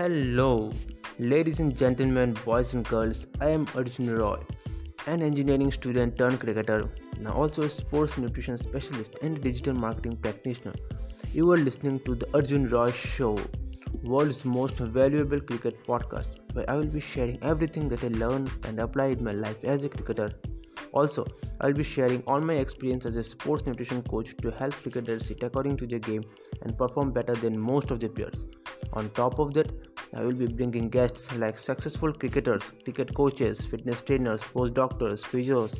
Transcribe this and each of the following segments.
Hello, ladies and gentlemen, boys and girls. I am Arjun Roy, an engineering student turned cricketer, now also a sports nutrition specialist and digital marketing practitioner. You are listening to the Arjun Roy Show, world's most valuable cricket podcast, where I will be sharing everything that I learned and apply in my life as a cricketer. Also, I'll be sharing all my experience as a sports nutrition coach to help cricketers sit according to their game and perform better than most of their peers. On top of that, I will be bringing guests like successful cricketers, cricket coaches, fitness trainers, postdoctors, physios,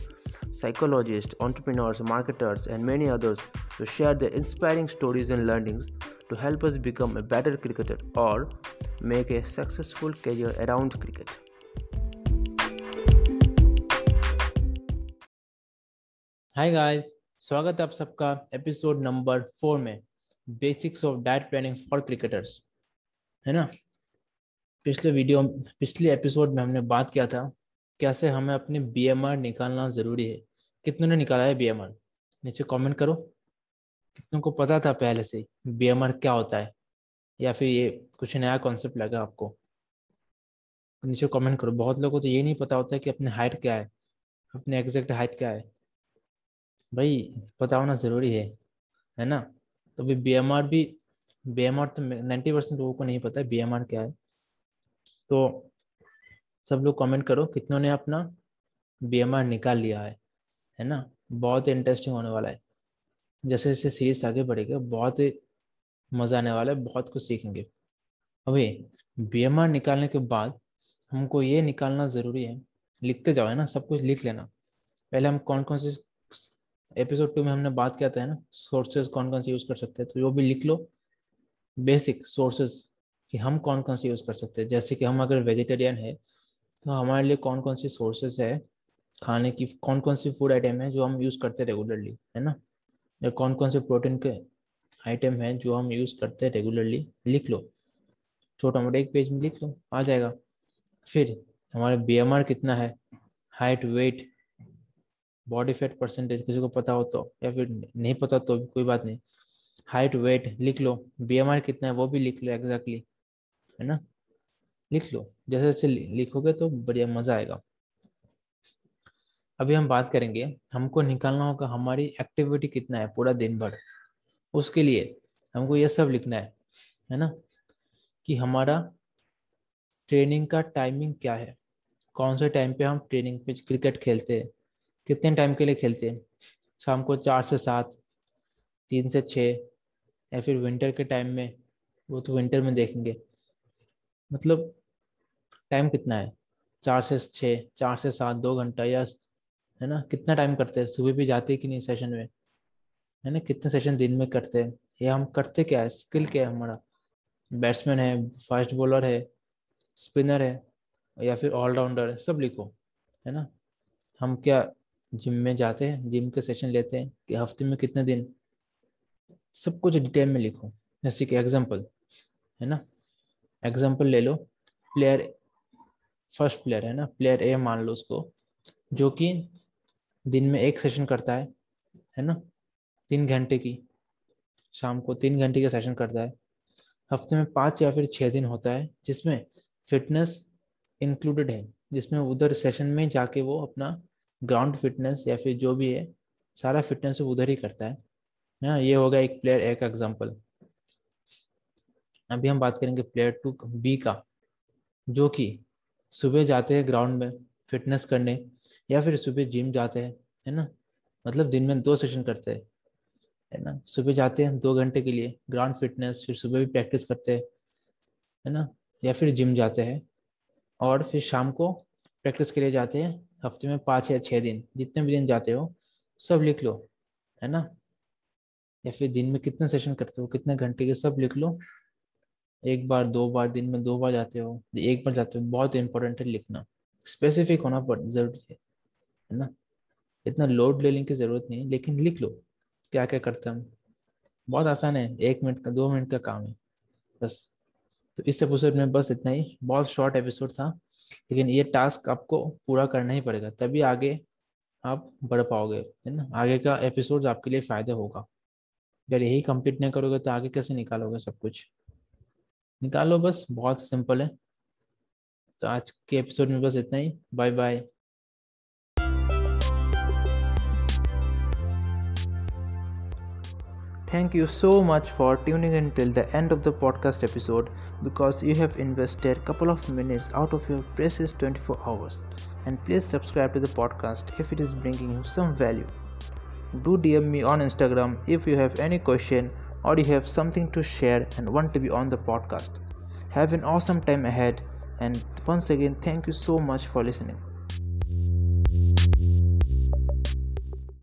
psychologists, entrepreneurs, marketers, and many others to share their inspiring stories and learnings to help us become a better cricketer or make a successful career around cricket. Hi guys स्वागत है आप सबका episode number four में basics of diet planning for cricketers है ना पिछले video, पिछले episode में हमने बात किया था, कैसे हमें अपने बीएमआर निकालना ज़रूरी है। कितनों ने निकाला है बीएमआर नीचे कमेंट करो। कितनों को पता था पहले से बीएमआर क्या होता है? या फिर ये कुछ नया कॉन्सेप्ट लगा आपको? नीचे कमेंट करो। बहुत लोगों को तो ये नहीं पता होता है कि अपनी हाइट क्या है, अपने एग्जैक्ट हाइट क्या है। भाई पता होना ज़रूरी है है ना? तो भी बी भी बी एम आर तो नाइन्टी परसेंट लोगों को नहीं पता है बी क्या है। तो सब लोग कमेंट करो कितनों ने अपना बी एम आर निकाल लिया है है ना? बहुत इंटरेस्टिंग होने वाला है। जैसे जैसे सीरीज़ आगे बढ़ेगा, बहुत ही मज़ा आने वाला है, बहुत कुछ सीखेंगे। अभी बी निकालने के बाद हमको ये निकालना ज़रूरी है, लिखते जाओ, है ना? सब कुछ लिख लेना। पहले हम कौन कौन से एपिसोड टू में हमने बात किया था ना? सोर्सेज कौन कौन से यूज़ कर सकते हैं तो वो भी लिख लो। बेसिक सोर्सेज कि हम कौन कौन से यूज़ कर सकते हैं? जैसे कि हम अगर वेजिटेरियन है तो हमारे लिए कौन कौन सी सोर्सेज है खाने की? कौन कौन सी फ़ूड आइटम है जो हम यूज़ करते हैं रेगुलरली है ना? या कौन कौन से प्रोटीन के आइटम है जो हम यूज़ करते हैं रेगुलरली लिख लो। छोटा मोटा एक पेज में लिख लो, आ जाएगा। फिर हमारे बी कितना है? Height weight body fat percentage किसी को पता हो तो या फिर नहीं पता तो कोई बात नहीं। हाइट वेट लिख लो। बीएमआर कितना है वो भी लिख लो एग्जैक्टली है ना? लिख लो। जैसे जैसे लिखोगे तो बढ़िया मज़ा आएगा। अभी हम बात करेंगे, हमको निकालना होगा हमारी एक्टिविटी कितना है पूरा दिन भर। उसके लिए हमको ये सब लिखना है है ना? कि हमारा ट्रेनिंग का टाइमिंग क्या है? कौन से टाइम पे हम ट्रेनिंग पे क्रिकेट खेलते हैं? कितने टाइम के लिए खेलते हैं? शाम को चार से सात, तीन से छः या फिर विंटर के टाइम में? वो तो विंटर में देखेंगे। मतलब टाइम कितना है? चार से छः चार से सात, दो घंटा या है ना? कितना टाइम करते हैं? सुबह भी जाते कि नहीं सेशन में? है ना? कितने सेशन दिन में करते हैं? या हम करते क्या है? स्किल क्या है हमारा? बैट्समैन है फास्ट बॉलर है स्पिनर है या फिर ऑलराउंडर है? सब लिखो, है ना? हम क्या जिम में जाते हैं? जिम के सेशन लेते हैं? कि हफ़्ते में कितने दिन? सब कुछ डिटेल में लिखो। जैसे कि एग्ज़ाम्पल है ना? एग्जांपल ले लो। प्लेयर फ़र्स्ट प्लेयर है ना? प्लेयर ए मान लो उसको, जो कि दिन में एक सेशन करता है है ना? तीन घंटे की, शाम को तीन घंटे का सेशन करता है। हफ़्ते में पाँच या फिर छः दिन होता है, जिसमें फिटनेस इंक्लूडेड है, जिसमें उधर सेशन में जाके वो अपना ग्राउंड फिटनेस या फिर जो भी है, सारा फिटनेस उधर ही करता है। ना ये होगा एक प्लेयर ए का एग्ज़ाम्पल अभी हम बात करेंगे प्लेयर टू बी का, जो कि सुबह जाते हैं ग्राउंड में फिटनेस करने, या फिर सुबह जिम जाते हैं, है ना? मतलब दिन में दो सेशन करते हैं, है ना? सुबह जाते हैं दो घंटे के लिए ग्राउंड फिटनेस फिर सुबह भी प्रैक्टिस करते हैं, है ना? या फिर जिम जाते हैं, और फिर शाम को प्रैक्टिस के लिए जाते हैं, हफ़्ते में पाँच या छः दिन, जितने भी दिन जाते हो, सब लिख लो, है ना? या फिर दिन में कितने सेशन करते हो, कितने घंटे के, सब लिख लो एक बार, दो बार, दिन में दो बार जाते हो, एक बार जाते हो, बहुत इंपॉर्टेंट है लिखना। स्पेसिफिक होना पड़ ज़रूरी है ना? इतना लोड लेने की ज़रूरत नहीं है, लेकिन लिख लो क्या क्या करते हम। बहुत आसान है, एक मिनट का, दो मिनट का काम है, बस। तो इस एपिसोड में बस इतना ही, बहुत शॉर्ट एपिसोड था, लेकिन ये टास्क आपको पूरा करना ही पड़ेगा, तभी आगे आप बढ़ पाओगे, है ना? आगे का एपिसोड आपके लिए फ़ायदा होगा। अगर यही कंप्लीट नहीं करोगे तो आगे कैसे निकालोगे सब कुछ? निकालो बस बहुत सिंपल है तो आज के एपिसोड में बस इतना ही bye bye Thank you so much for tuning in till the end of the podcast episode because you have invested a couple of minutes out of your precious 24 hours. And please subscribe to the podcast if it is bringing you some value. Do DM me on Instagram if you have any question or you have something to share and want to be on the podcast. Have an awesome time ahead and once again thank you so much for listening.